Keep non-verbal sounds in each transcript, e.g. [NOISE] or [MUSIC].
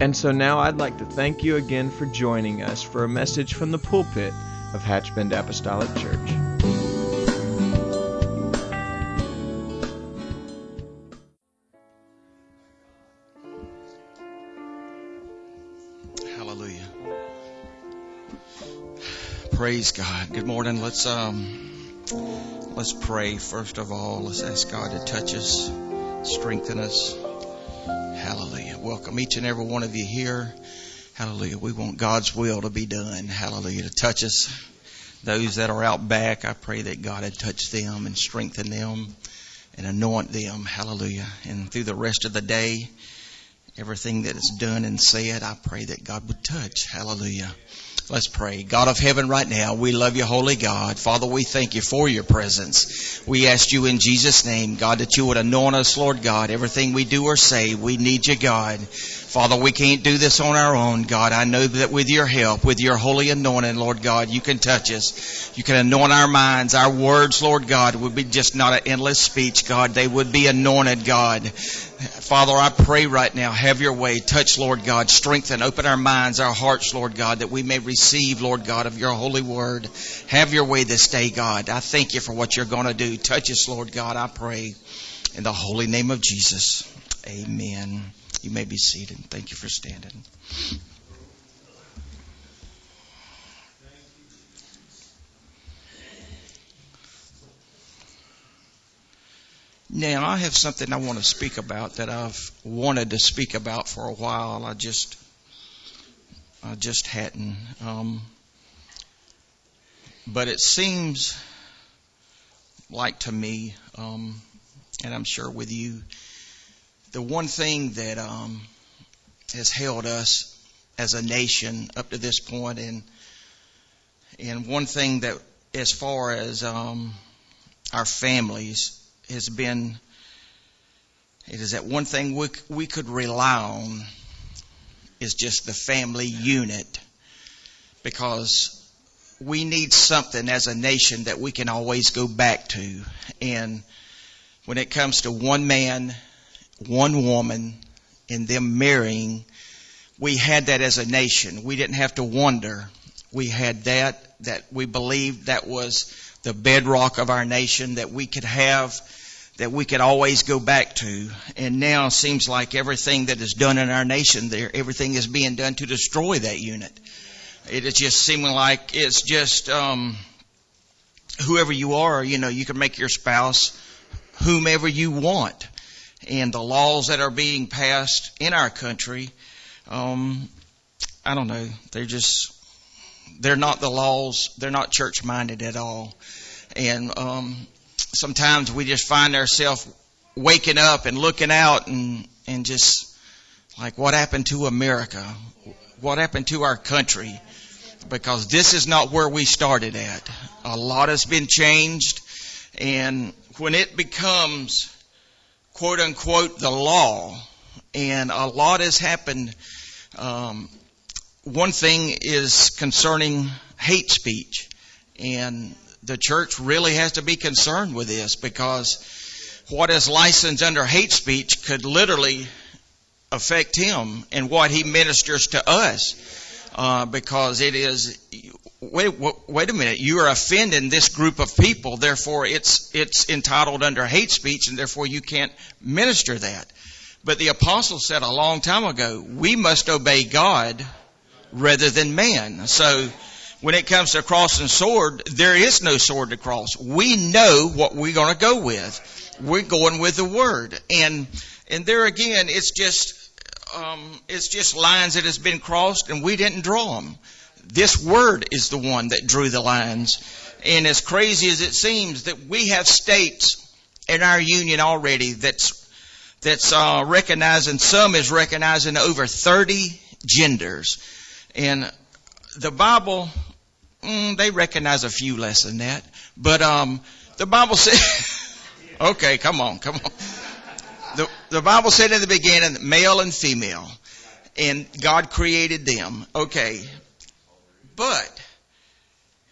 And so now I'd like to thank you again for joining us for a message from the pulpit of Hatchbend Apostolic Church. Hallelujah. Praise God. Good morning. Let's um let's pray first of all. Let's ask God to touch us, strengthen us. Hallelujah. Welcome each and every one of you here. Hallelujah. We want God's will to be done. Hallelujah. To touch us. Those that are out back, I pray that God would touch them and strengthen them and anoint them. Hallelujah. And through the rest of the day, everything that is done and said, I pray that God would touch. Hallelujah. Let's pray. God of heaven, right now, we love you, holy God. Father, we thank you for your presence. We ask you in Jesus' name, God, that you would anoint us, Lord God. Everything we do or say, we need you, God. Father, we can't do this on our own, God. I know that with your help, with your holy anointing, Lord God, you can touch us. You can anoint our minds. Our words, Lord God, would be just not an endless speech, God. They would be anointed, God. Father, I pray right now, have your way. Touch, Lord God. Strengthen, open our minds, our hearts, Lord God, that we may receive, Lord God, of your holy word. Have your way this day, God. I thank you for what you're going to do. Touch us, Lord God, I pray. In the holy name of Jesus. Amen. You may be seated. Thank you for standing. Now, I have something I want to speak about that I've wanted to speak about for a while. I just, I just hadn't. Um, but it seems like to me, um, and I'm sure with you, the one thing that um, has held us as a nation up to this point, and and one thing that, as far as um, our families, has been it is that one thing we we could rely on is just the family unit because we need something as a nation that we can always go back to. And when it comes to one man one woman and them marrying, we had that as a nation. We didn't have to wonder. We had that, that we believed that was the bedrock of our nation that we could have, that we could always go back to. And now it seems like everything that is done in our nation there, everything is being done to destroy that unit. It is just seeming like it's just, um, whoever you are, you know, you can make your spouse whomever you want and the laws that are being passed in our country, um, I don't know. They're just they're not the laws. They're not church minded at all. And um, sometimes we just find ourselves waking up and looking out and and just like what happened to America? What happened to our country? Because this is not where we started at. A lot has been changed, and when it becomes quote unquote the law, and a lot has happened. Um, one thing is concerning hate speech, and the church really has to be concerned with this because what is licensed under hate speech could literally affect him and what he ministers to us. Uh, because it is wait, wait a minute, you are offending this group of people, therefore it's, it's entitled under hate speech and therefore you can't minister that. But the apostle said a long time ago, we must obey God rather than man. So when it comes to cross and sword, there is no sword to cross. We know what we're going to go with. We're going with the word. And, and there again, it's just, um, it's just lines that has been crossed and we didn't draw them. This word is the one that drew the lines. And as crazy as it seems that we have states in our union already that's that's uh, recognizing, some is recognizing over 30 genders. And the Bible, mm, they recognize a few less than that. But um, the Bible says, [LAUGHS] okay, come on, come on. The, the Bible said in the beginning, male and female. And God created them. Okay. But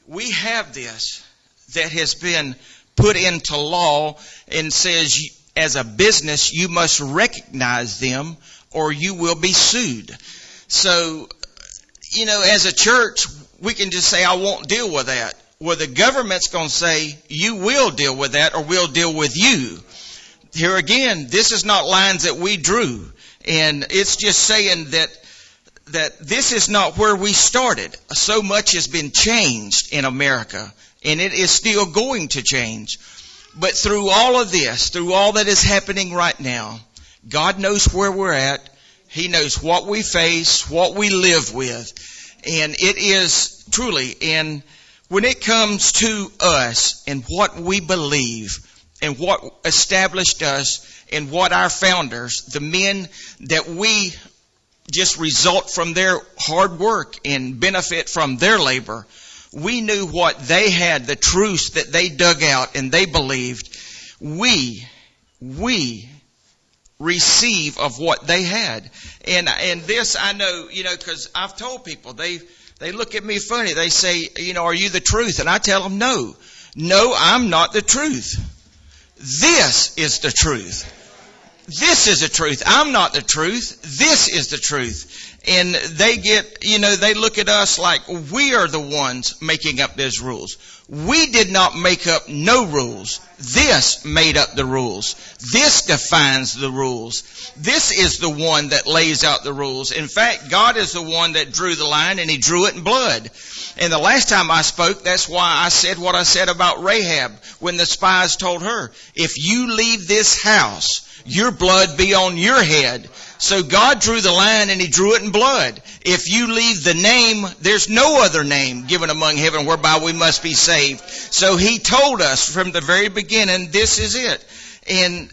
we have this that has been put into law and says as a business you must recognize them or you will be sued. So, you know, as a church, we can just say, I won't deal with that. Well, the government's going to say, you will deal with that or we'll deal with you. Here again, this is not lines that we drew. And it's just saying that that this is not where we started. So much has been changed in America, and it is still going to change. But through all of this, through all that is happening right now, God knows where we're at. He knows what we face, what we live with. And it is truly, and when it comes to us and what we believe and what established us and what our founders, the men that we just result from their hard work and benefit from their labor. We knew what they had, the truths that they dug out and they believed. We, we receive of what they had. And, and this I know, you know, cause I've told people, they, they look at me funny. They say, you know, are you the truth? And I tell them, no. No, I'm not the truth. This is the truth. This is the truth. I'm not the truth. This is the truth. And they get, you know, they look at us like we are the ones making up those rules. We did not make up no rules. This made up the rules. This defines the rules. This is the one that lays out the rules. In fact, God is the one that drew the line and He drew it in blood. And the last time I spoke, that's why I said what I said about Rahab when the spies told her, if you leave this house, your blood be on your head. So God drew the line and He drew it in blood. If you leave the name, there's no other name given among heaven whereby we must be saved. So He told us from the very beginning, this is it. And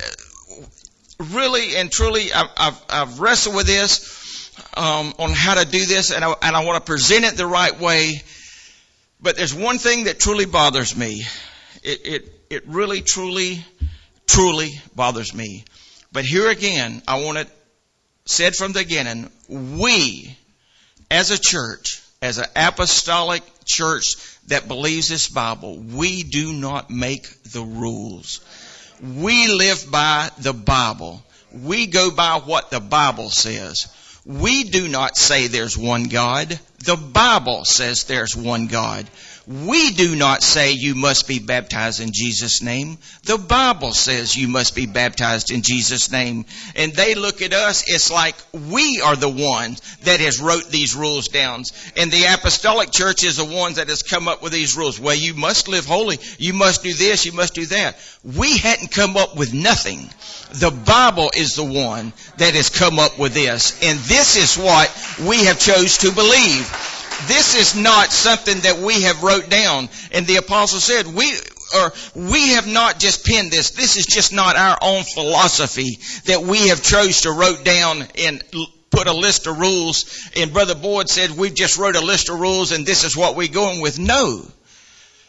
really and truly, I've, I've, I've wrestled with this um, on how to do this, and I, and I want to present it the right way. But there's one thing that truly bothers me. It, it, it really, truly, truly bothers me. But here again, I want it said from the beginning, we as a church, as an apostolic church that believes this Bible, we do not make the rules. We live by the Bible. We go by what the Bible says. We do not say there's one God. The Bible says there's one God. We do not say you must be baptized in Jesus' name. The Bible says you must be baptized in Jesus' name. And they look at us, it's like we are the ones that has wrote these rules down. And the apostolic church is the ones that has come up with these rules. Well, you must live holy. You must do this. You must do that. We hadn't come up with nothing. The Bible is the one that has come up with this. And this is what we have chose to believe. This is not something that we have wrote down. And the apostle said, we, or we have not just penned this. This is just not our own philosophy that we have chose to wrote down and put a list of rules. And Brother Boyd said, we've just wrote a list of rules and this is what we're going with. No.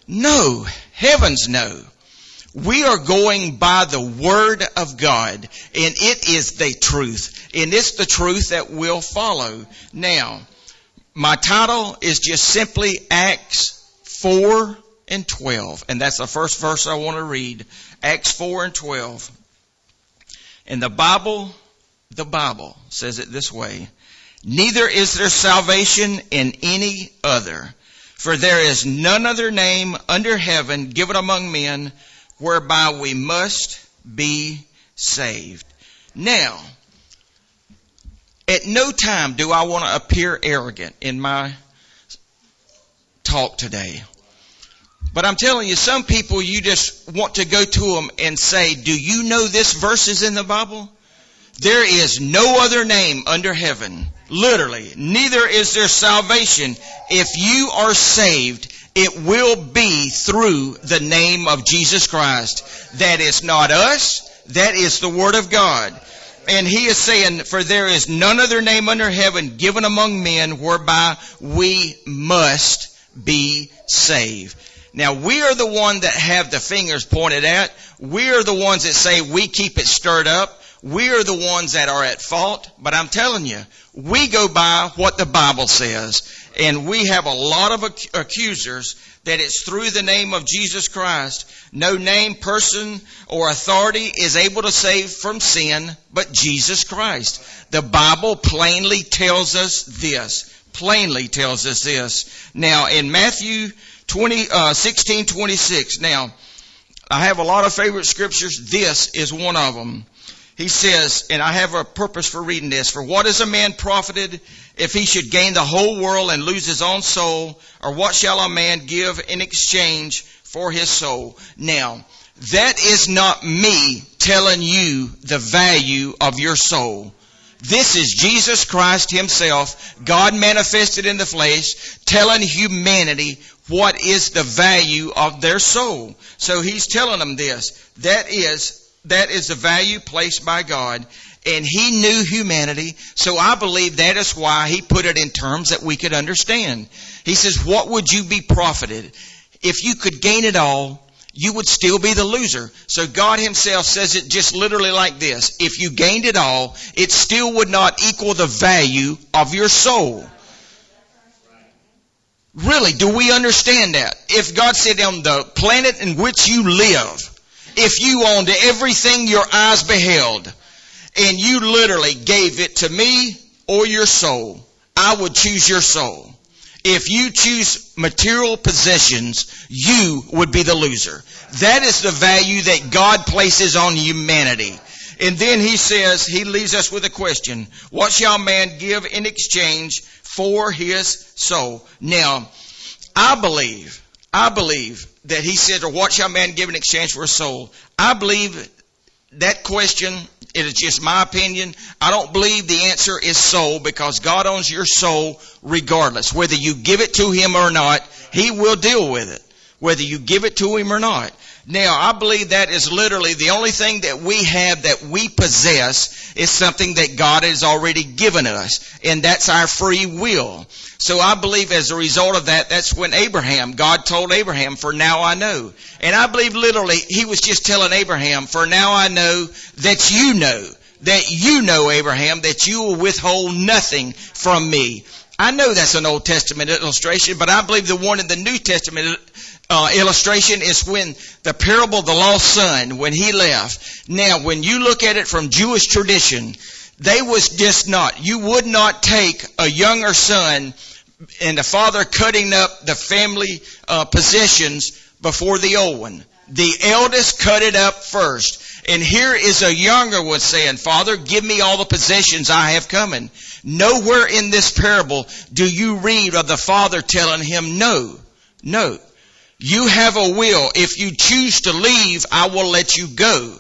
No. Heavens no. We are going by the Word of God, and it is the truth. And it's the truth that we'll follow. Now, my title is just simply Acts 4 and 12. And that's the first verse I want to read. Acts 4 and 12. And the Bible, the Bible says it this way. Neither is there salvation in any other. For there is none other name under heaven given among men whereby we must be saved. Now, at no time do I want to appear arrogant in my talk today. But I'm telling you, some people you just want to go to them and say, do you know this verse is in the Bible? There is no other name under heaven. Literally, neither is there salvation. If you are saved, it will be through the name of Jesus Christ. That is not us. That is the Word of God. And he is saying, for there is none other name under heaven given among men whereby we must be saved. Now we are the one that have the fingers pointed at. We are the ones that say we keep it stirred up. We are the ones that are at fault. But I'm telling you, we go by what the Bible says. And we have a lot of accusers that it's through the name of Jesus Christ. No name, person, or authority is able to save from sin but Jesus Christ. The Bible plainly tells us this. Plainly tells us this. Now, in Matthew 20, uh, 16, 26, now, I have a lot of favorite scriptures. This is one of them. He says, and I have a purpose for reading this, for what is a man profited if he should gain the whole world and lose his own soul? Or what shall a man give in exchange for his soul? Now, that is not me telling you the value of your soul. This is Jesus Christ Himself, God manifested in the flesh, telling humanity what is the value of their soul. So He's telling them this. That is, that is the value placed by God and he knew humanity. So I believe that is why he put it in terms that we could understand. He says, what would you be profited? If you could gain it all, you would still be the loser. So God himself says it just literally like this. If you gained it all, it still would not equal the value of your soul. Really, do we understand that? If God said on the planet in which you live, if you owned everything your eyes beheld, and you literally gave it to me or your soul, I would choose your soul. If you choose material possessions, you would be the loser. That is the value that God places on humanity. And then he says, he leaves us with a question. What shall man give in exchange for his soul? Now, I believe, I believe that he said, or what shall man give in exchange for his soul? I believe that question it is just my opinion. I don't believe the answer is soul because God owns your soul regardless. Whether you give it to Him or not, He will deal with it. Whether you give it to Him or not. Now, I believe that is literally the only thing that we have that we possess is something that God has already given us, and that's our free will. So I believe as a result of that, that's when Abraham, God told Abraham, for now I know. And I believe literally he was just telling Abraham, for now I know that you know, that you know, Abraham, that you will withhold nothing from me. I know that's an Old Testament illustration, but I believe the one in the New Testament uh, illustration is when the parable of the lost son, when he left. Now, when you look at it from Jewish tradition, they was just not. You would not take a younger son and the father cutting up the family uh, possessions before the old one. The eldest cut it up first. And here is a younger one saying, Father, give me all the possessions I have coming. Nowhere in this parable do you read of the father telling him no. No. You have a will. If you choose to leave, I will let you go.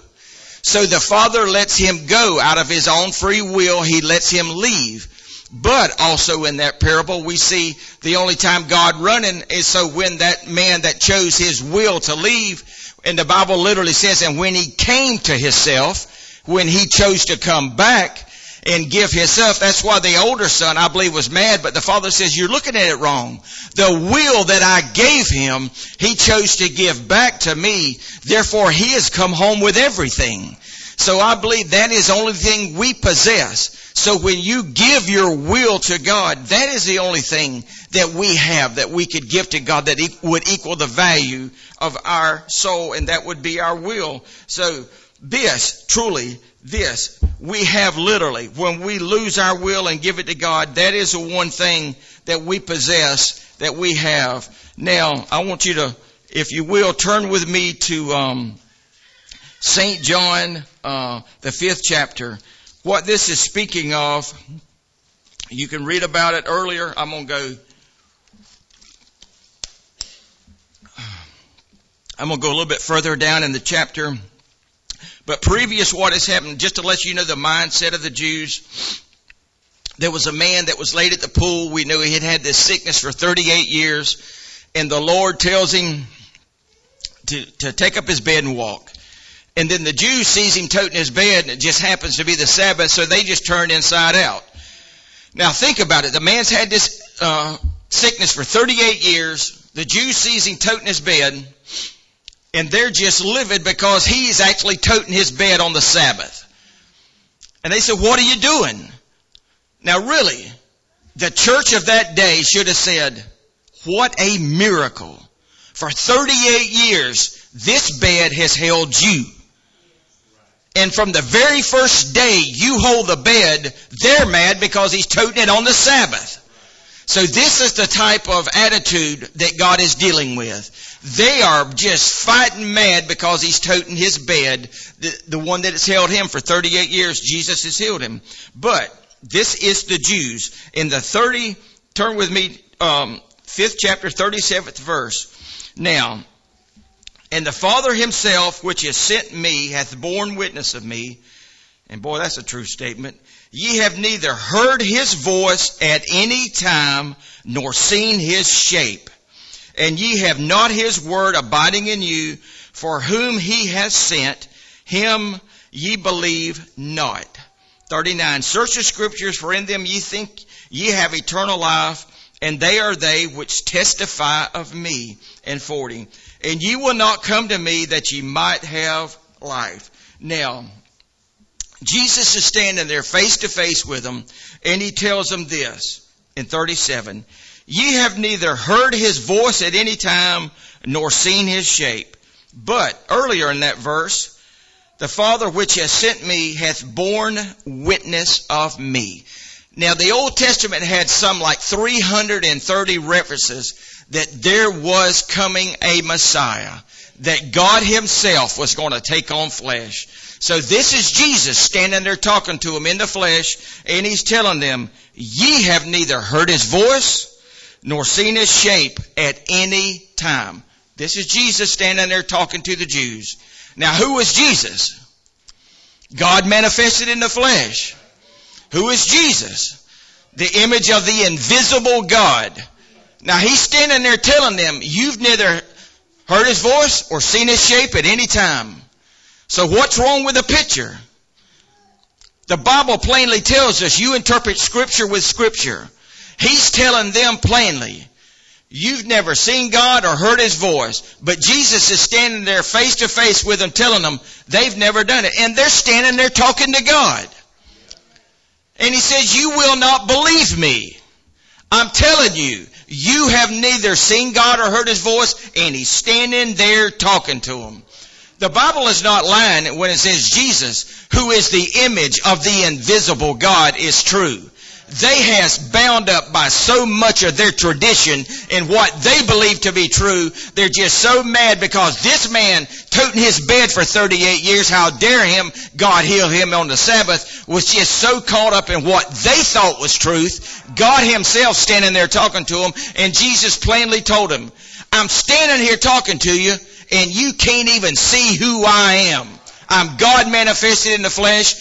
So the father lets him go out of his own free will. He lets him leave. But also in that parable, we see the only time God running is so when that man that chose his will to leave, and the Bible literally says, and when he came to himself, when he chose to come back, and give himself. That's why the older son, I believe, was mad, but the father says, you're looking at it wrong. The will that I gave him, he chose to give back to me. Therefore, he has come home with everything. So I believe that is the only thing we possess. So when you give your will to God, that is the only thing that we have that we could give to God that would equal the value of our soul, and that would be our will. So this, truly, this, we have literally, when we lose our will and give it to God, that is the one thing that we possess, that we have. Now, I want you to, if you will, turn with me to um, St. John, uh, the fifth chapter. What this is speaking of, you can read about it earlier. I'm going to go. I'm going to go a little bit further down in the chapter. But previous what has happened, just to let you know the mindset of the Jews, there was a man that was laid at the pool. We knew he had had this sickness for 38 years. And the Lord tells him to, to take up his bed and walk. And then the Jew sees him toting his bed and it just happens to be the Sabbath, so they just turned inside out. Now think about it. The man's had this uh, sickness for 38 years. The Jew sees him toting his bed and they're just livid because he's actually toting his bed on the Sabbath. And they said, what are you doing? Now really, the church of that day should have said, what a miracle. For 38 years, this bed has held you. And from the very first day you hold the bed, they're mad because he's toting it on the Sabbath. So this is the type of attitude that God is dealing with. They are just fighting mad because he's toting his bed, the, the one that has held him for 38 years. Jesus has healed him. But this is the Jews. In the 30, turn with me, um, 5th chapter, 37th verse. Now, and the Father himself, which has sent me, hath borne witness of me. And boy, that's a true statement. Ye have neither heard his voice at any time, nor seen his shape. And ye have not his word abiding in you, for whom he has sent, him ye believe not. 39. Search the scriptures, for in them ye think ye have eternal life, and they are they which testify of me. And 40 and ye will not come to me that ye might have life. Now, Jesus is standing there face to face with them, and he tells them this in 37. Ye have neither heard his voice at any time, nor seen his shape. But, earlier in that verse, the Father which has sent me hath borne witness of me. Now the Old Testament had some like 330 references that there was coming a Messiah, that God Himself was going to take on flesh. So this is Jesus standing there talking to them in the flesh, and He's telling them, ye have neither heard His voice, nor seen His shape at any time. This is Jesus standing there talking to the Jews. Now who was Jesus? God manifested in the flesh. Who is Jesus? The image of the invisible God. Now he's standing there telling them, you've neither heard his voice or seen his shape at any time. So what's wrong with the picture? The Bible plainly tells us you interpret scripture with scripture. He's telling them plainly, you've never seen God or heard his voice, but Jesus is standing there face to face with them telling them they've never done it. And they're standing there talking to God. And he says, you will not believe me. I'm telling you, you have neither seen God or heard His voice, and He's standing there talking to them. The Bible is not lying when it says Jesus, who is the image of the invisible God, is true they has bound up by so much of their tradition and what they believe to be true. They're just so mad because this man toting his bed for 38 years, how dare him, God heal him on the Sabbath, was just so caught up in what they thought was truth. God himself standing there talking to them and Jesus plainly told him, I'm standing here talking to you and you can't even see who I am. I'm God manifested in the flesh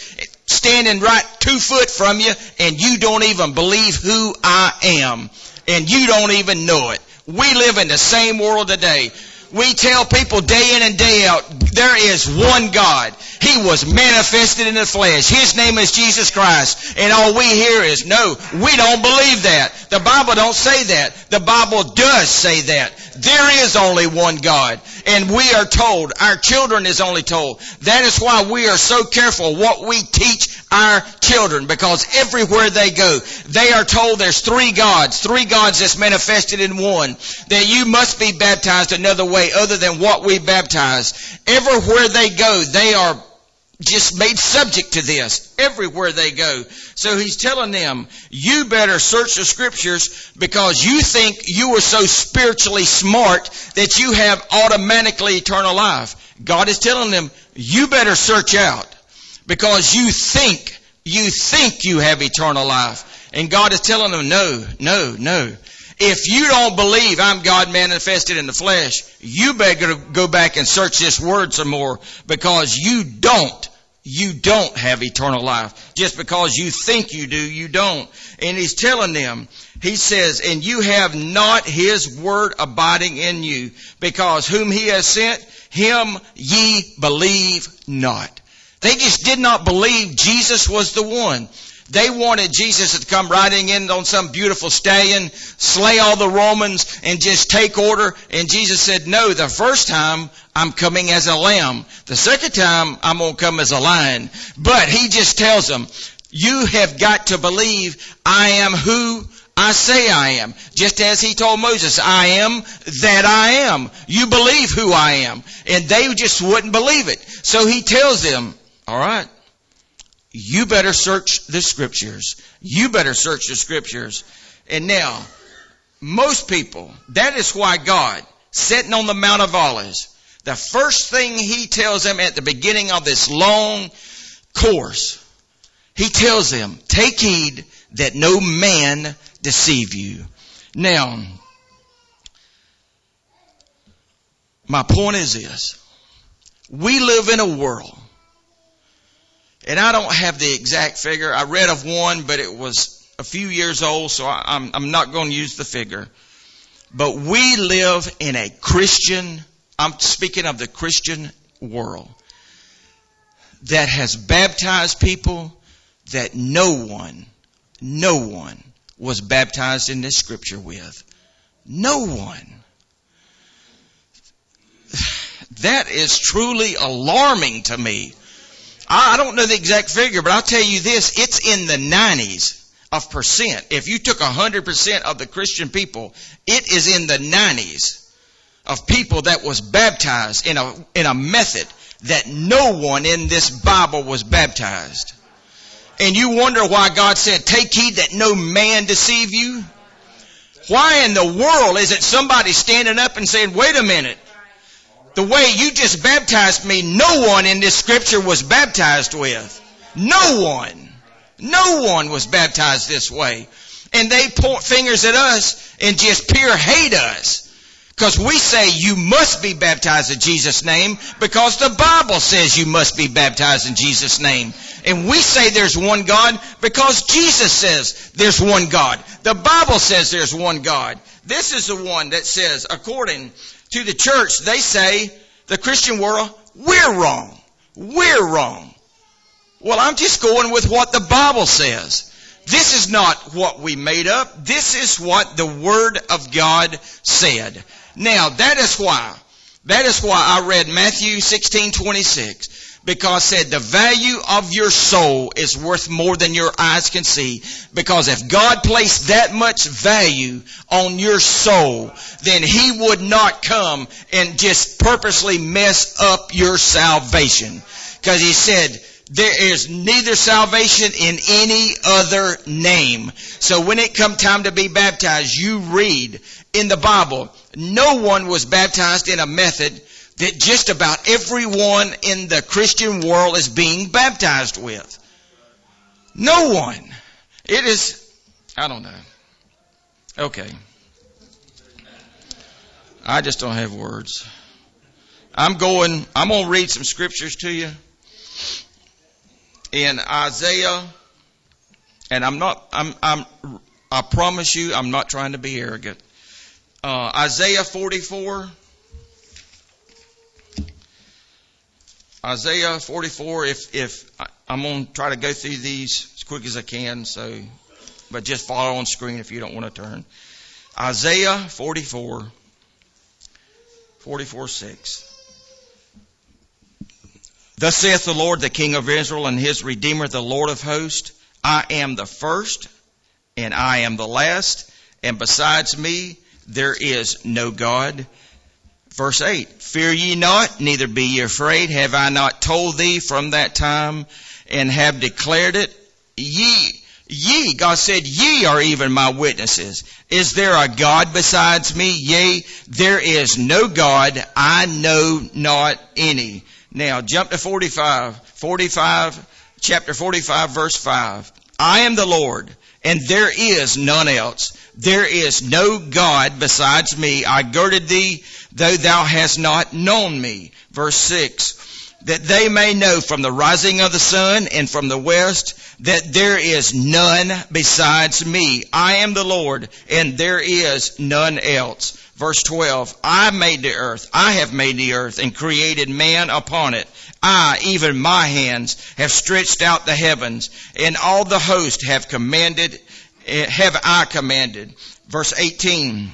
standing right two foot from you and you don't even believe who I am. And you don't even know it. We live in the same world today. We tell people day in and day out, there is one God. He was manifested in the flesh. His name is Jesus Christ. And all we hear is, no, we don't believe that. The Bible don't say that. The Bible does say that. There is only one God. And we are told, our children is only told. That is why we are so careful what we teach our children because everywhere they go, they are told there's three gods, three gods that's manifested in one, that you must be baptized another way other than what we baptize. Everywhere they go, they are just made subject to this everywhere they go. So he's telling them, you better search the scriptures because you think you are so spiritually smart that you have automatically eternal life. God is telling them, you better search out because you think, you think you have eternal life. And God is telling them, no, no, no. If you don't believe I'm God manifested in the flesh, you better go back and search this word some more because you don't. You don't have eternal life. Just because you think you do, you don't. And he's telling them, he says, and you have not his word abiding in you because whom he has sent, him ye believe not. They just did not believe Jesus was the one. They wanted Jesus to come riding in on some beautiful stallion, slay all the Romans, and just take order. And Jesus said, no, the first time I'm coming as a lamb. The second time I'm going to come as a lion. But he just tells them, you have got to believe I am who I say I am. Just as he told Moses, I am that I am. You believe who I am. And they just wouldn't believe it. So he tells them, all right, you better search the scriptures. You better search the scriptures. And now, most people, that is why God, sitting on the Mount of Olives, the first thing he tells them at the beginning of this long course, he tells them, take heed that no man deceive you. Now, my point is this. We live in a world, and I don't have the exact figure. I read of one, but it was a few years old, so I, I'm, I'm not going to use the figure. But we live in a Christian, I'm speaking of the Christian world, that has baptized people that no one, no one was baptized in this scripture with. No one. [SIGHS] That is truly alarming to me. I don't know the exact figure, but I'll tell you this, it's in the 90s of percent. If you took 100% of the Christian people, it is in the 90s of people that was baptized in a, in a method that no one in this Bible was baptized and you wonder why God said, take heed that no man deceive you? Why in the world is it somebody standing up and saying, wait a minute, the way you just baptized me, no one in this scripture was baptized with. No one. No one was baptized this way. And they point fingers at us and just pure hate us. Because we say you must be baptized in Jesus' name because the Bible says you must be baptized in Jesus' name. And we say there's one God because Jesus says there's one God. The Bible says there's one God. This is the one that says, according to the church, they say, the Christian world, we're wrong. We're wrong. Well, I'm just going with what the Bible says. This is not what we made up. This is what the Word of God said. Now, that is why, that is why I read Matthew 16, 26, because said the value of your soul is worth more than your eyes can see. Because if God placed that much value on your soul, then He would not come and just purposely mess up your salvation. Because He said, there is neither salvation in any other name. So when it come time to be baptized, you read in the Bible, no one was baptized in a method that just about everyone in the Christian world is being baptized with. No one. It is, I don't know. Okay. I just don't have words. I'm going, I'm going to read some scriptures to you in Isaiah, and I'm not, I'm, I'm, I promise you, I'm not trying to be arrogant. Uh, Isaiah 44. Isaiah 44. If if I'm going to try to go through these as quick as I can, so but just follow on screen if you don't want to turn. Isaiah 44. 44 6. Thus saith the Lord, the King of Israel and his Redeemer, the Lord of hosts, I am the first and I am the last, and besides me there is no God. Verse 8, Fear ye not, neither be ye afraid. Have I not told thee from that time and have declared it? Ye, ye, God said, ye are even my witnesses. Is there a God besides me? Yea, there is no God. I know not any. Now jump to 45. 45, chapter 45 verse 5. I am the Lord and there is none else. There is no God besides me. I girded thee, though thou hast not known me. Verse 6. That they may know from the rising of the sun and from the west that there is none besides me. I am the Lord and there is none else. Verse 12, I made the earth. I have made the earth and created man upon it. I, even my hands, have stretched out the heavens and all the host have commanded, Eh, have I commanded. Verse 18,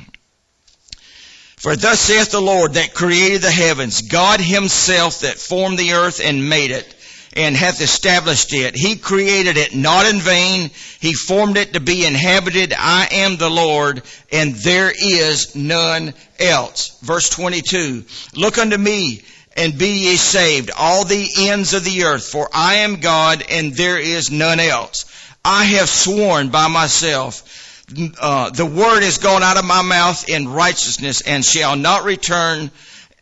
for thus saith the Lord that created the heavens, God himself that formed the earth and made it and hath established it. He created it not in vain. He formed it to be inhabited. I am the Lord, and there is none else. Verse 22. Look unto me, and be ye saved, all the ends of the earth, for I am God, and there is none else. I have sworn by myself, uh, the word is gone out of my mouth in righteousness, and shall not return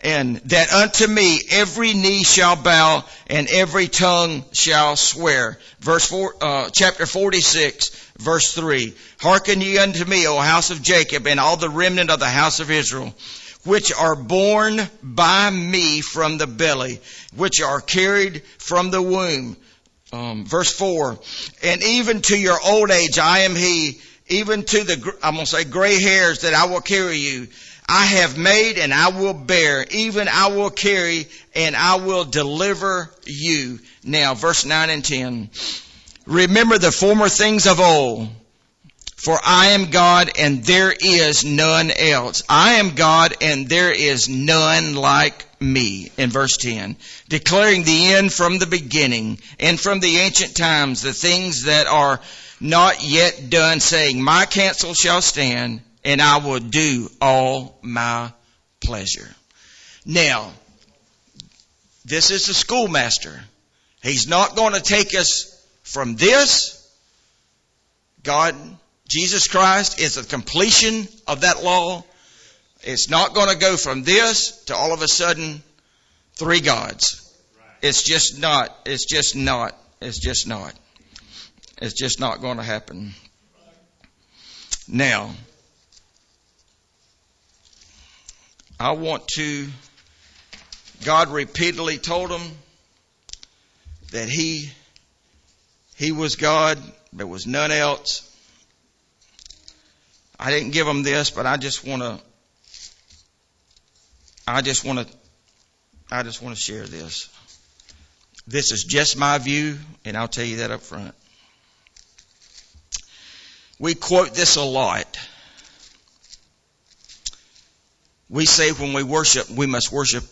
and that unto me every knee shall bow and every tongue shall swear. Verse four, uh, chapter 46, verse 3. Hearken ye unto me, O house of Jacob, and all the remnant of the house of Israel, which are born by me from the belly, which are carried from the womb. Um, verse 4. And even to your old age I am he, even to the, I'm going to say gray hairs that I will carry you I have made and I will bear, even I will carry and I will deliver you. Now, verse 9 and 10. Remember the former things of old, for I am God and there is none else. I am God and there is none like me. In verse 10. Declaring the end from the beginning and from the ancient times, the things that are not yet done, saying, My counsel shall stand and I will do all my pleasure. Now, this is the schoolmaster. He's not going to take us from this. God, Jesus Christ is the completion of that law. It's not going to go from this to all of a sudden three gods. It's just not. It's just not. It's just not. It's just not going to happen. Now, I want to, God repeatedly told him that he, he was God, there was none else. I didn't give him this, but I just want to, I just want to, I just want to share this. This is just my view, and I'll tell you that up front. We quote this a lot we say when we worship, we must worship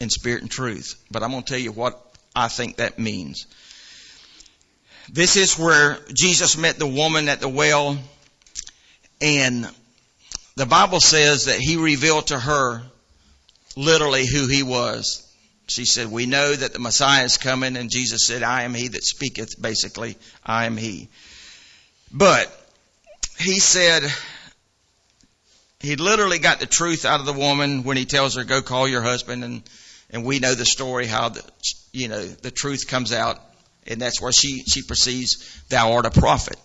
in spirit and truth. But I'm going to tell you what I think that means. This is where Jesus met the woman at the well, and the Bible says that he revealed to her literally who he was. She said, We know that the Messiah is coming, and Jesus said, I am he that speaketh, basically, I am he. But he said, he literally got the truth out of the woman when he tells her, "Go call your husband," and and we know the story how the you know the truth comes out, and that's where she she perceives thou art a prophet.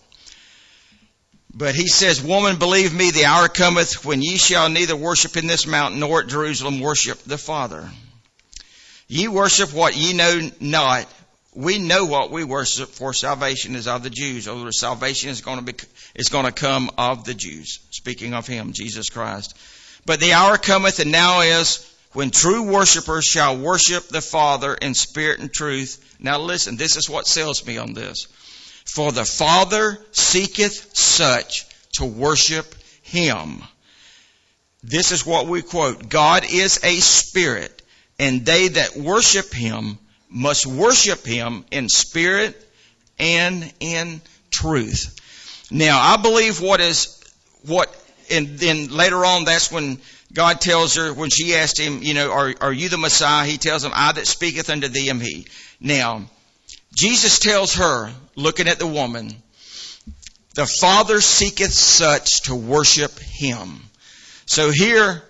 But he says, Woman, believe me, the hour cometh when ye shall neither worship in this mountain nor at Jerusalem worship the Father. Ye worship what ye know not, we know what we worship for salvation is of the Jews, or the salvation is going to be is going to come of the Jews. Speaking of Him, Jesus Christ. But the hour cometh, and now is when true worshippers shall worship the Father in spirit and truth. Now listen, this is what sells me on this. For the Father seeketh such to worship Him. This is what we quote. God is a spirit, and they that worship Him must worship him in spirit and in truth. Now, I believe what is, what, and then later on, that's when God tells her, when she asked him, you know, are, are you the Messiah? He tells him, I that speaketh unto thee am he. Now, Jesus tells her, looking at the woman, the Father seeketh such to worship him. So here,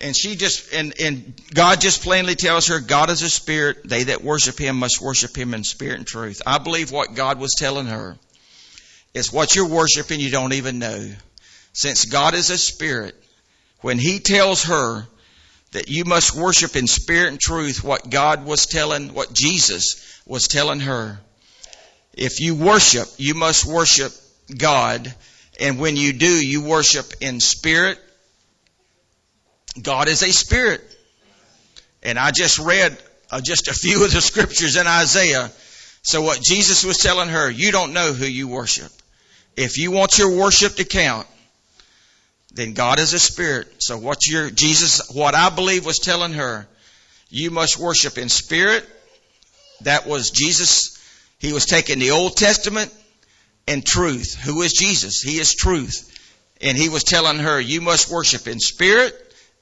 and she just and and God just plainly tells her God is a spirit. They that worship him must worship him in spirit and truth. I believe what God was telling her is what you're worshiping you don't even know. Since God is a spirit when he tells her that you must worship in spirit and truth what God was telling what Jesus was telling her if you worship you must worship God and when you do you worship in spirit God is a spirit. And I just read uh, just a few [LAUGHS] of the scriptures in Isaiah. So what Jesus was telling her, you don't know who you worship. If you want your worship to count, then God is a spirit. So what your Jesus, what I believe was telling her, you must worship in spirit. That was Jesus. He was taking the Old Testament and truth. Who is Jesus? He is truth. And he was telling her, you must worship in spirit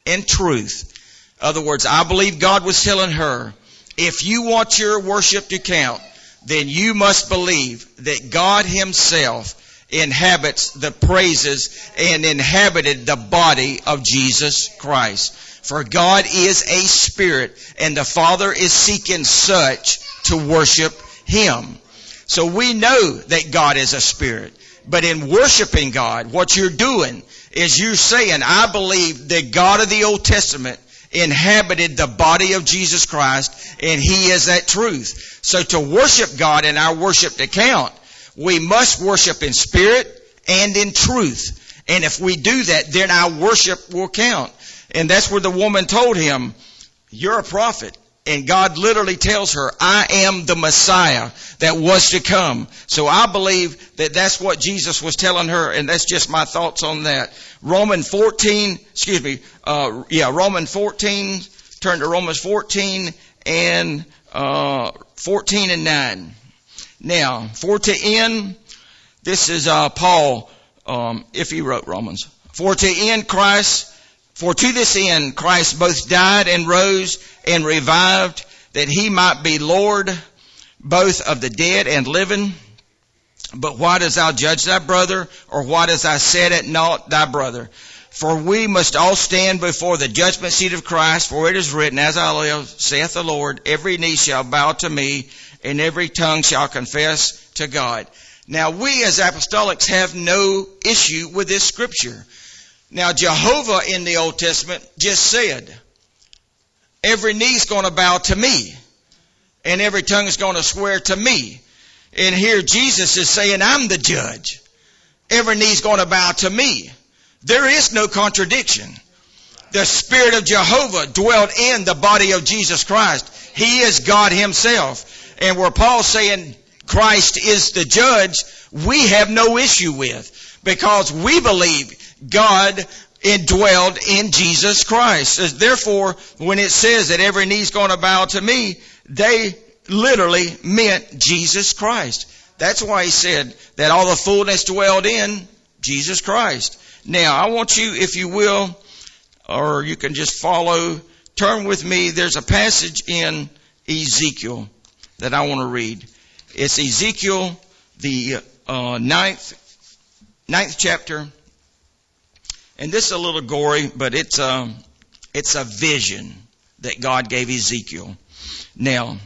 and truth. Other words, I believe God was telling her, if you want your worship to count, then you must believe that God himself inhabits the praises and inhabited the body of Jesus Christ. For God is a spirit and the Father is seeking such to worship Him. So we know that God is a spirit. But in worshiping God, what you're doing is you're saying, I believe that God of the Old Testament inhabited the body of Jesus Christ and He is that truth. So to worship God in our worship to count, we must worship in spirit and in truth. And if we do that, then our worship will count. And that's where the woman told him, you're a prophet. And God literally tells her, I am the Messiah that was to come. So I believe that that's what Jesus was telling her, and that's just my thoughts on that. Roman 14, excuse me, uh, yeah, Roman 14, turn to Romans 14 and, uh, 14 and 9. Now, for to end, this is, uh, Paul, um, if he wrote Romans. For to end Christ, for to this end Christ both died and rose and revived that he might be Lord both of the dead and living. But why dost thou judge thy brother, or why dost thou set at naught thy brother? For we must all stand before the judgment seat of Christ, for it is written, As I live, saith the Lord, every knee shall bow to me, and every tongue shall confess to God. Now we as apostolics have no issue with this scripture. Now Jehovah in the Old Testament just said, every knee's going to bow to me and every tongue is going to swear to me. And here Jesus is saying, I'm the judge. Every knee's going to bow to me. There is no contradiction. The Spirit of Jehovah dwelt in the body of Jesus Christ. He is God Himself. And where Paul's saying Christ is the judge, we have no issue with because we believe God indwelled in Jesus Christ. Therefore, when it says that every knee's going to bow to me, they literally meant Jesus Christ. That's why he said that all the fullness dwelled in Jesus Christ. Now, I want you, if you will, or you can just follow, turn with me. There's a passage in Ezekiel that I want to read. It's Ezekiel, the uh, ninth, ninth chapter, and this is a little gory, but it's a, um, it's a vision that God gave Ezekiel. Now,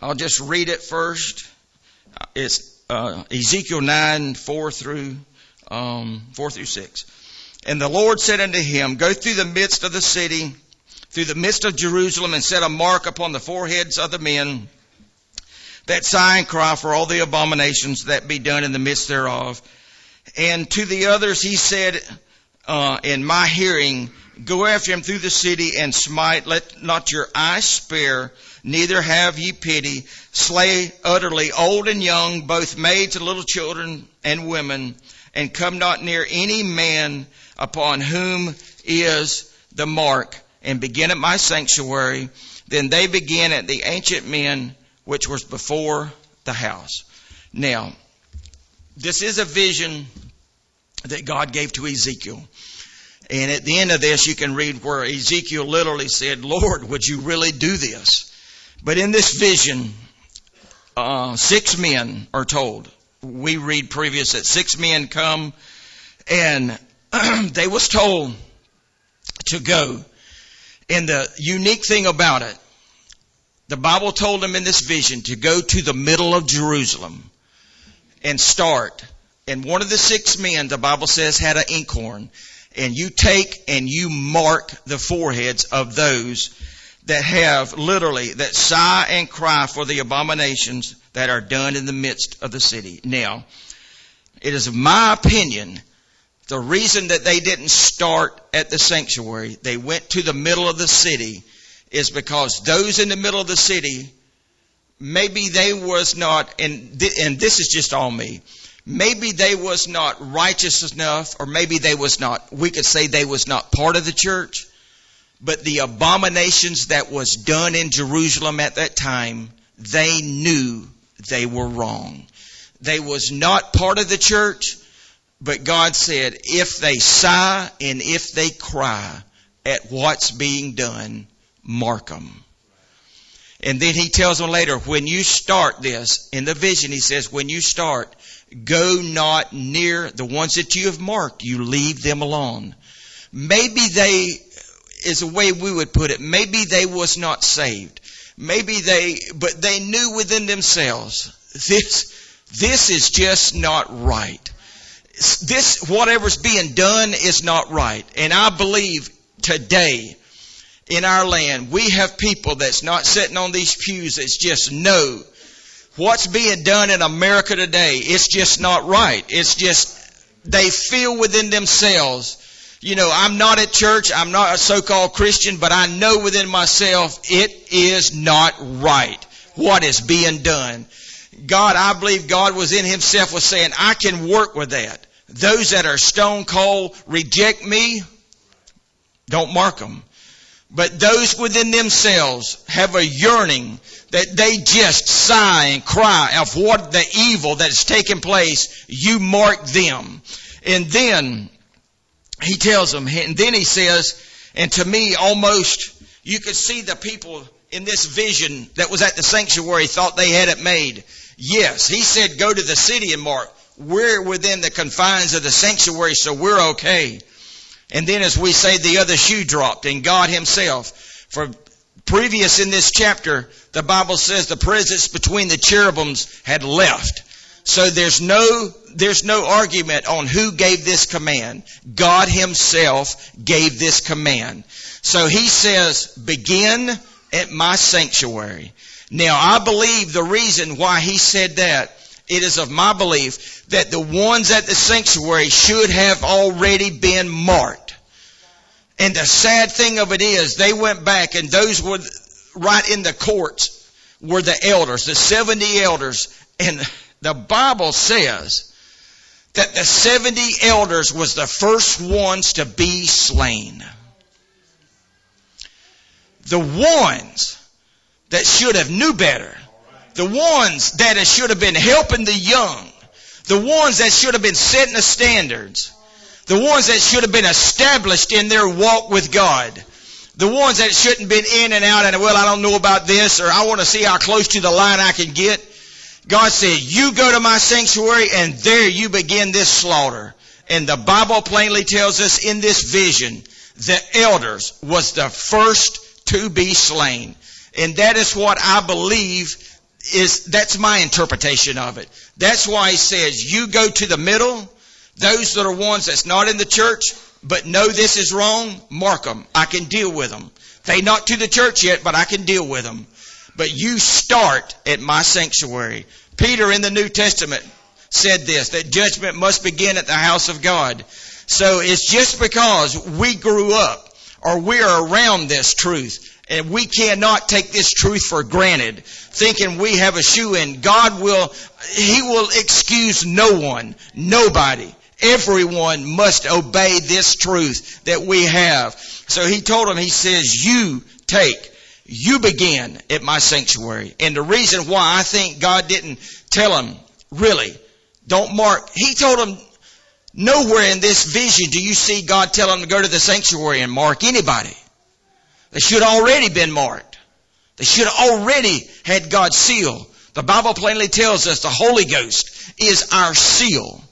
I'll just read it first. It's uh, Ezekiel 9, 4 through, um, 4 through 6. And the Lord said unto him, Go through the midst of the city, through the midst of Jerusalem, and set a mark upon the foreheads of the men that sigh and cry for all the abominations that be done in the midst thereof and to the others he said, uh, in my hearing, go after him through the city and smite. Let not your eye spare, neither have ye pity. Slay utterly old and young, both maids and little children and women, and come not near any man upon whom is the mark, and begin at my sanctuary. Then they begin at the ancient men which was before the house. Now, this is a vision that God gave to Ezekiel. And at the end of this, you can read where Ezekiel literally said, Lord, would you really do this? But in this vision, uh, six men are told. We read previous that six men come and [CLEARS THROAT] they was told to go. And the unique thing about it, the Bible told them in this vision to go to the middle of Jerusalem and start. And one of the six men, the Bible says, had an inkhorn. And you take and you mark the foreheads of those that have literally, that sigh and cry for the abominations that are done in the midst of the city. Now, it is my opinion the reason that they didn't start at the sanctuary, they went to the middle of the city, is because those in the middle of the city, maybe they was not, and, th- and this is just all me, maybe they was not righteous enough, or maybe they was not, we could say they was not part of the church, but the abominations that was done in Jerusalem at that time, they knew they were wrong. They was not part of the church, but God said, if they sigh and if they cry at what's being done, mark them. And then he tells them later, when you start this, in the vision he says, when you start, go not near the ones that you have marked, you leave them alone. Maybe they, is a way we would put it, maybe they was not saved. Maybe they, but they knew within themselves, this, this is just not right. This, whatever's being done is not right. And I believe today, in our land, we have people that's not sitting on these pews that's just know what's being done in America today. It's just not right. It's just, they feel within themselves, you know, I'm not at church, I'm not a so-called Christian, but I know within myself it is not right what is being done. God, I believe God was in himself was saying, I can work with that. Those that are stone cold reject me, don't mark them. But those within themselves have a yearning that they just sigh and cry of what the evil that is taking place, you mark them. And then he tells them, and then he says, and to me almost, you could see the people in this vision that was at the sanctuary thought they had it made. Yes, he said go to the city and mark. We're within the confines of the sanctuary, so we're okay. And then as we say, the other shoe dropped and God himself. For previous in this chapter, the Bible says the presence between the cherubims had left. So there's no, there's no argument on who gave this command. God himself gave this command. So he says, begin at my sanctuary. Now I believe the reason why he said that, it is of my belief that the ones at the sanctuary should have already been marked. And the sad thing of it is, they went back and those were right in the courts were the elders, the 70 elders. And the Bible says that the 70 elders was the first ones to be slain. The ones that should have knew better. The ones that should have been helping the young the ones that should have been setting the standards. The ones that should have been established in their walk with God. The ones that shouldn't been in and out and, well, I don't know about this or I want to see how close to the line I can get. God said, you go to my sanctuary and there you begin this slaughter. And the Bible plainly tells us in this vision, the elders was the first to be slain. And that is what I believe is, that's my interpretation of it. That's why he says, you go to the middle, those that are ones that's not in the church, but know this is wrong, mark them. I can deal with them. They not to the church yet, but I can deal with them. But you start at my sanctuary. Peter in the New Testament said this, that judgment must begin at the house of God. So it's just because we grew up or we're around this truth and we cannot take this truth for granted, thinking we have a shoe in. God will, He will excuse no one, nobody. Everyone must obey this truth that we have. So He told him, He says, you take, you begin at my sanctuary. And the reason why I think God didn't tell him, really, don't mark, He told him, nowhere in this vision do you see God tell him to go to the sanctuary and mark anybody. They should have already been marked. They should have already had God's seal. The Bible plainly tells us the Holy Ghost is our seal.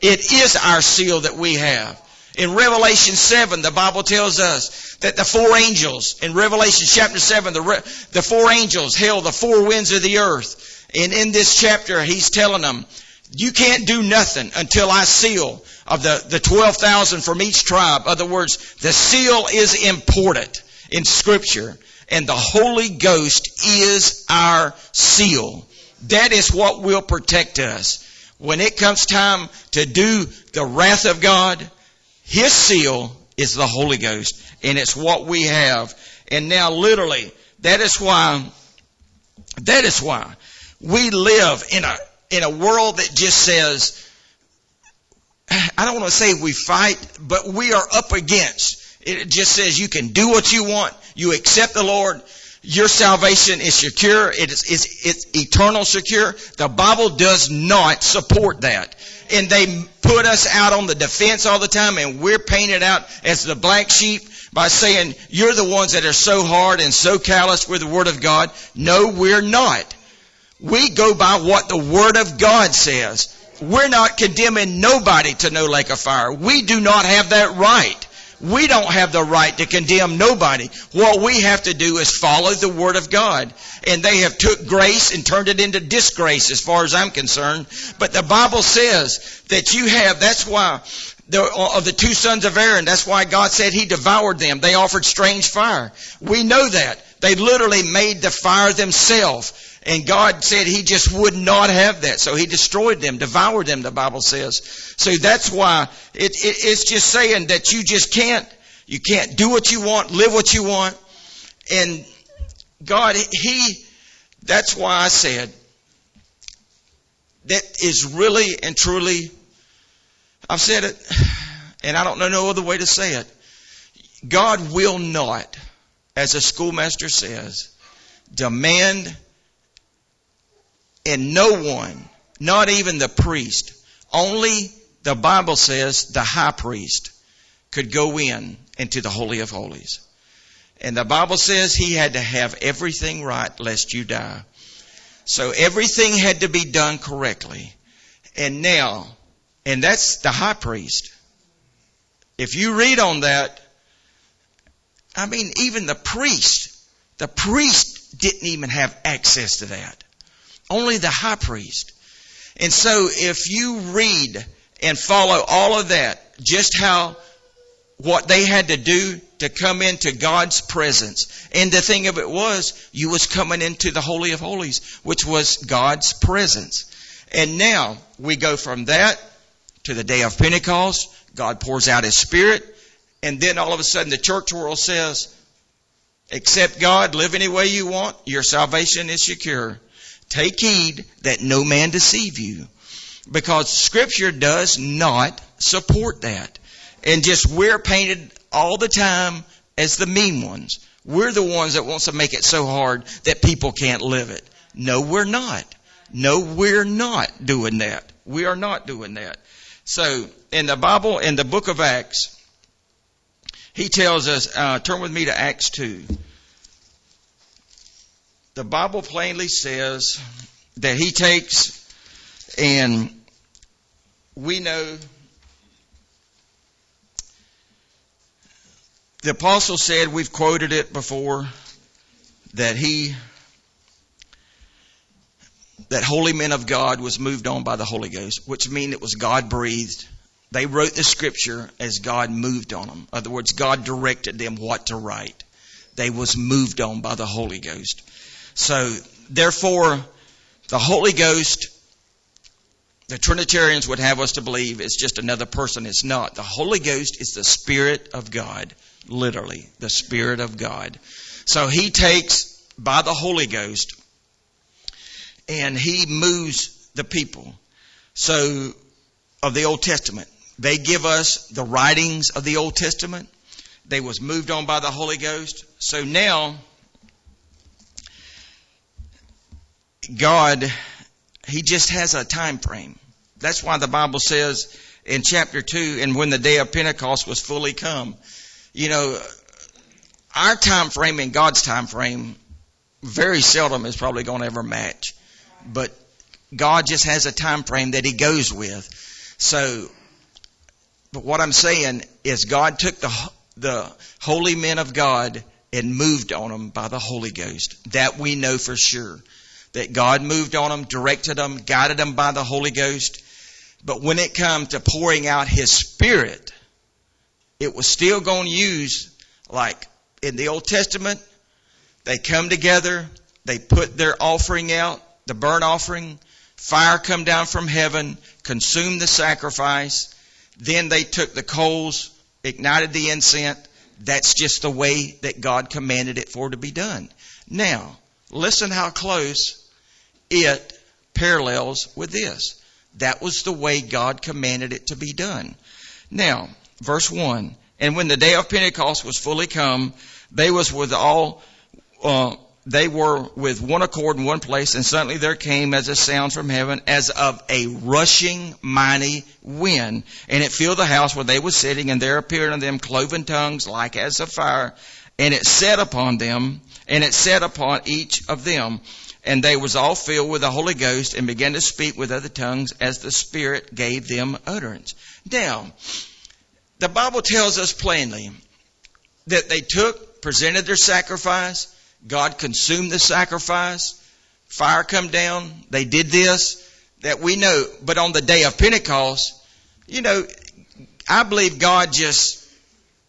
It is our seal that we have. In Revelation 7, the Bible tells us that the four angels, in Revelation chapter 7, the, the four angels held the four winds of the earth. And in this chapter, he's telling them, you can't do nothing until I seal of the, the 12,000 from each tribe. In other words, the seal is important in scripture. And the Holy Ghost is our seal. That is what will protect us. When it comes time to do the wrath of God, His seal is the Holy Ghost. And it's what we have. And now literally, that is why, that is why we live in a, in a world that just says, I don't want to say we fight, but we are up against. It just says you can do what you want. You accept the Lord. Your salvation is secure. It is, it's, it's eternal secure. The Bible does not support that. And they put us out on the defense all the time and we're painted out as the black sheep by saying you're the ones that are so hard and so callous with the Word of God. No, we're not. We go by what the Word of God says. We're not condemning nobody to no lake of fire. We do not have that right. We don't have the right to condemn nobody. What we have to do is follow the Word of God. And they have took grace and turned it into disgrace as far as I'm concerned. But the Bible says that you have, that's why the, uh, of the two sons of Aaron, that's why God said he devoured them. They offered strange fire. We know that. They literally made the fire themselves. And God said He just would not have that. So He destroyed them, devoured them, the Bible says. So that's why it, it, it's just saying that you just can't, you can't do what you want, live what you want. And God, He, that's why I said, that is really and truly, I've said it, and I don't know no other way to say it. God will not, as a schoolmaster says, demand and no one, not even the priest, only the Bible says the high priest could go in into the Holy of Holies. And the Bible says he had to have everything right lest you die. So everything had to be done correctly. And now, and that's the high priest. If you read on that, I mean, even the priest, the priest didn't even have access to that. Only the high priest. And so if you read and follow all of that, just how what they had to do to come into God's presence. And the thing of it was, you was coming into the Holy of Holies, which was God's presence. And now we go from that to the day of Pentecost. God pours out His Spirit. And then all of a sudden the church world says, accept God, live any way you want, your salvation is secure. Take heed that no man deceive you. Because scripture does not support that. And just we're painted all the time as the mean ones. We're the ones that wants to make it so hard that people can't live it. No, we're not. No, we're not doing that. We are not doing that. So, in the Bible, in the book of Acts, he tells us, uh, turn with me to Acts 2 the Bible plainly says that he takes and we know the apostle said, we've quoted it before, that he, that holy men of God was moved on by the Holy Ghost, which means it was God breathed. They wrote the scripture as God moved on them. In other words, God directed them what to write. They was moved on by the Holy Ghost. So, therefore, the Holy Ghost, the Trinitarians would have us to believe is just another person. It's not. The Holy Ghost is the Spirit of God. Literally, the Spirit of God. So he takes by the Holy Ghost and he moves the people. So, of the Old Testament. They give us the writings of the Old Testament. They was moved on by the Holy Ghost. So now, God, He just has a time frame. That's why the Bible says in chapter 2, and when the day of Pentecost was fully come. You know, our time frame and God's time frame very seldom is probably going to ever match. But God just has a time frame that He goes with. So, but what I'm saying is God took the, the holy men of God and moved on them by the Holy Ghost. That we know for sure that God moved on them, directed them, guided them by the Holy Ghost. But when it comes to pouring out His Spirit, it was still going to use, like in the Old Testament, they come together, they put their offering out, the burnt offering, Fire come down from heaven, consumed the sacrifice. Then they took the coals, ignited the incense. That's just the way that God commanded it for to be done. Now, listen how close it parallels with this. That was the way God commanded it to be done. Now, verse 1. And when the day of Pentecost was fully come, they was with all, uh, they were with one accord in one place, and suddenly there came as a sound from heaven, as of a rushing mighty wind, and it filled the house where they were sitting, and there appeared unto them cloven tongues like as of fire, and it set upon them, and it set upon each of them, and they was all filled with the Holy Ghost, and began to speak with other tongues as the Spirit gave them utterance. Now, the Bible tells us plainly that they took, presented their sacrifice, God consumed the sacrifice, fire come down, they did this, that we know. But on the day of Pentecost, you know, I believe God just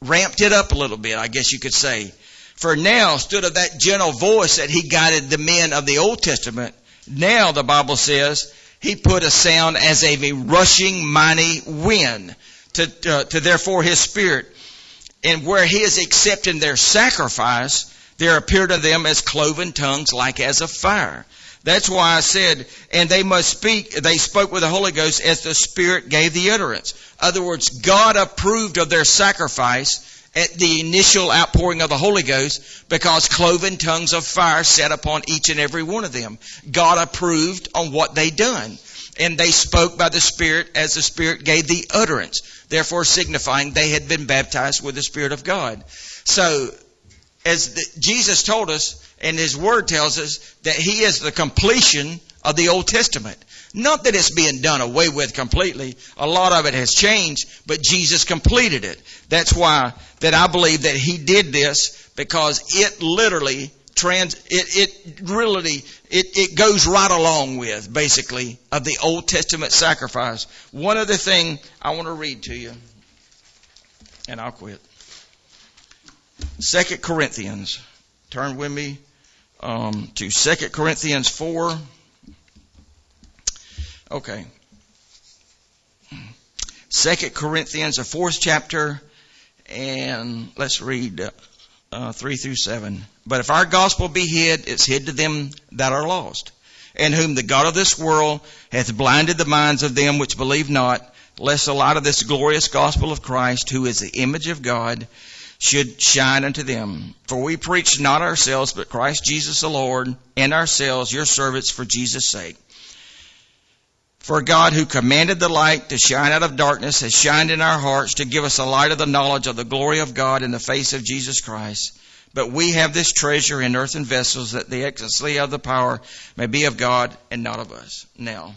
ramped it up a little bit, I guess you could say. For now, instead of that gentle voice that he guided the men of the Old Testament, now the Bible says he put a sound as of a rushing mighty wind to, to, to therefore his spirit. And where he is accepting their sacrifice, there appeared to them as cloven tongues like as of fire. That's why I said, and they must speak, they spoke with the Holy Ghost as the Spirit gave the utterance. Other words, God approved of their sacrifice at the initial outpouring of the Holy Ghost because cloven tongues of fire set upon each and every one of them. God approved on what they done. And they spoke by the Spirit as the Spirit gave the utterance, therefore signifying they had been baptized with the Spirit of God. So as the, Jesus told us, and His Word tells us, that He is the completion of the Old Testament. Not that it's being done away with completely. A lot of it has changed, but Jesus completed it. That's why that I believe that He did this because it literally trans, it, it really, it, it goes right along with basically of the Old Testament sacrifice. One other thing I want to read to you, and I'll quit. Second Corinthians. Turn with me um, to Second Corinthians 4. Okay. Second Corinthians, the fourth chapter, and let's read uh, 3 through 7. But if our gospel be hid, it's hid to them that are lost, and whom the God of this world hath blinded the minds of them which believe not, lest the light of this glorious gospel of Christ, who is the image of God, should shine unto them. For we preach not ourselves, but Christ Jesus the Lord, and ourselves your servants for Jesus' sake. For God, who commanded the light to shine out of darkness, has shined in our hearts to give us a light of the knowledge of the glory of God in the face of Jesus Christ. But we have this treasure in earthen vessels, that the excellency of the power may be of God and not of us. Now,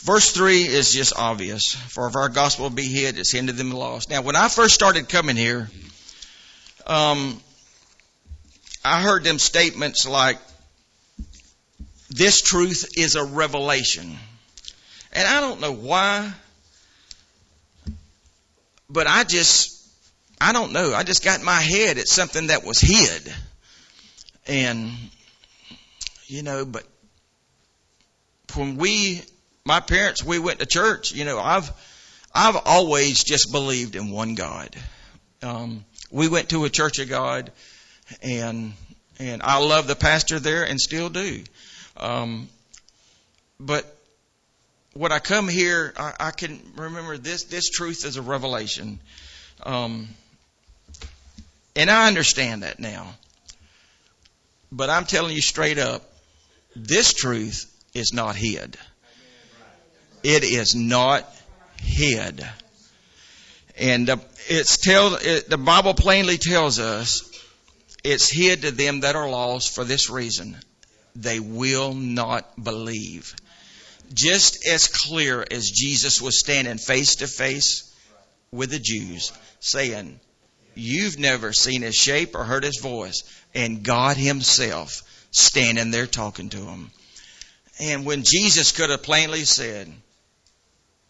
Verse 3 is just obvious. For if our gospel be hid, it's hid to them lost. Now, when I first started coming here, um, I heard them statements like, this truth is a revelation. And I don't know why, but I just, I don't know. I just got my head at something that was hid. And, you know, but when we my parents, we went to church. You know, I've, I've always just believed in one God. Um, we went to a church of God and, and I love the pastor there and still do. Um, but when I come here, I, I can remember this, this truth is a revelation. Um, and I understand that now. But I'm telling you straight up, this truth is not hid. It is not hid. And it's tell, it, the Bible plainly tells us it's hid to them that are lost for this reason. They will not believe. Just as clear as Jesus was standing face to face with the Jews saying, you've never seen his shape or heard his voice. And God himself standing there talking to them. And when Jesus could have plainly said,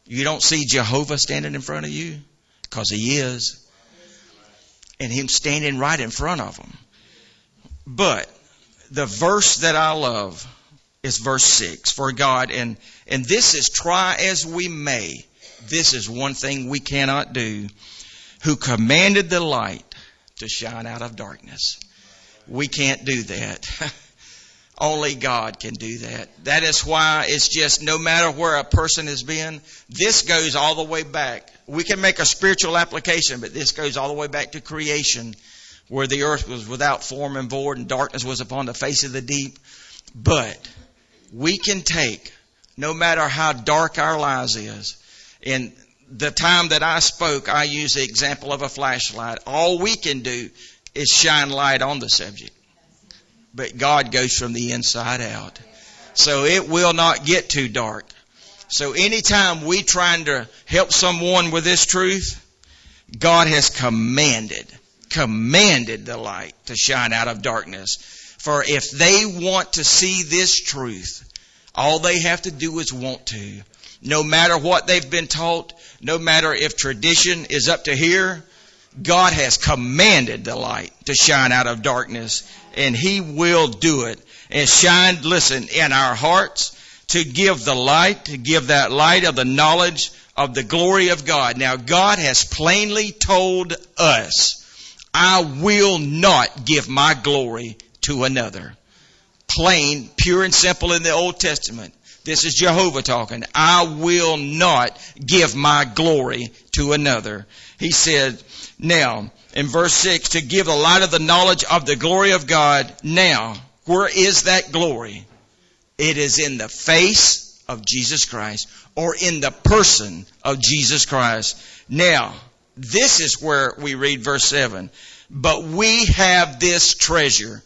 you don't see Jehovah standing in front of you? Because he is. And him standing right in front of them. But the verse that I love is verse 6. For God, and, and this is try as we may, this is one thing we cannot do, who commanded the light to shine out of darkness. We can't do that. [LAUGHS] Only God can do that. That is why it's just no matter where a person has been, this goes all the way back. We can make a spiritual application, but this goes all the way back to creation, where the earth was without form and void and darkness was upon the face of the deep. But we can take, no matter how dark our lives is, in the time that I spoke, I used the example of a flashlight. All we can do is shine light on the subject but God goes from the inside out. So it will not get too dark. So anytime we trying to help someone with this truth, God has commanded, commanded the light to shine out of darkness. For if they want to see this truth, all they have to do is want to. No matter what they've been taught, no matter if tradition is up to here, God has commanded the light to shine out of darkness and He will do it and shine, listen, in our hearts to give the light, to give that light of the knowledge of the glory of God. Now God has plainly told us, I will not give my glory to another. Plain, pure and simple in the Old Testament. This is Jehovah talking. I will not give my glory to another. He said, now, in verse 6, to give the light of the knowledge of the glory of God. Now, where is that glory? It is in the face of Jesus Christ or in the person of Jesus Christ. Now, this is where we read verse 7. But we have this treasure.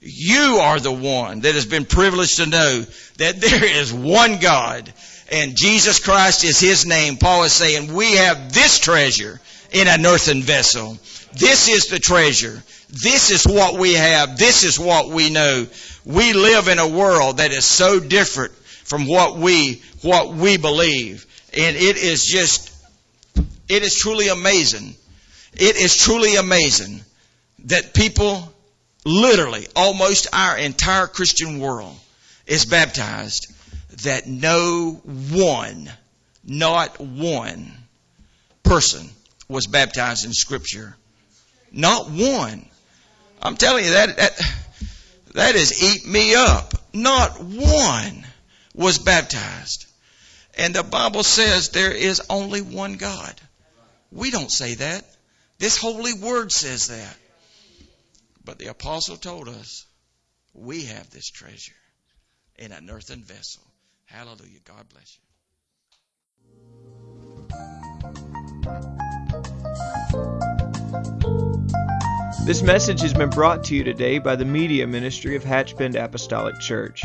You are the one that has been privileged to know that there is one God and Jesus Christ is His name. Paul is saying, we have this treasure in an earthen vessel. This is the treasure. This is what we have. This is what we know. We live in a world that is so different from what we, what we believe. And it is just, it is truly amazing. It is truly amazing that people, literally, almost our entire Christian world is baptized that no one, not one person was baptized in Scripture. Not one. I'm telling you that that that is eat me up. Not one was baptized. And the Bible says there is only one God. We don't say that. This holy word says that. But the apostle told us we have this treasure in an earthen vessel. Hallelujah. God bless you. This message has been brought to you today by the Media Ministry of Hatchbend Apostolic Church.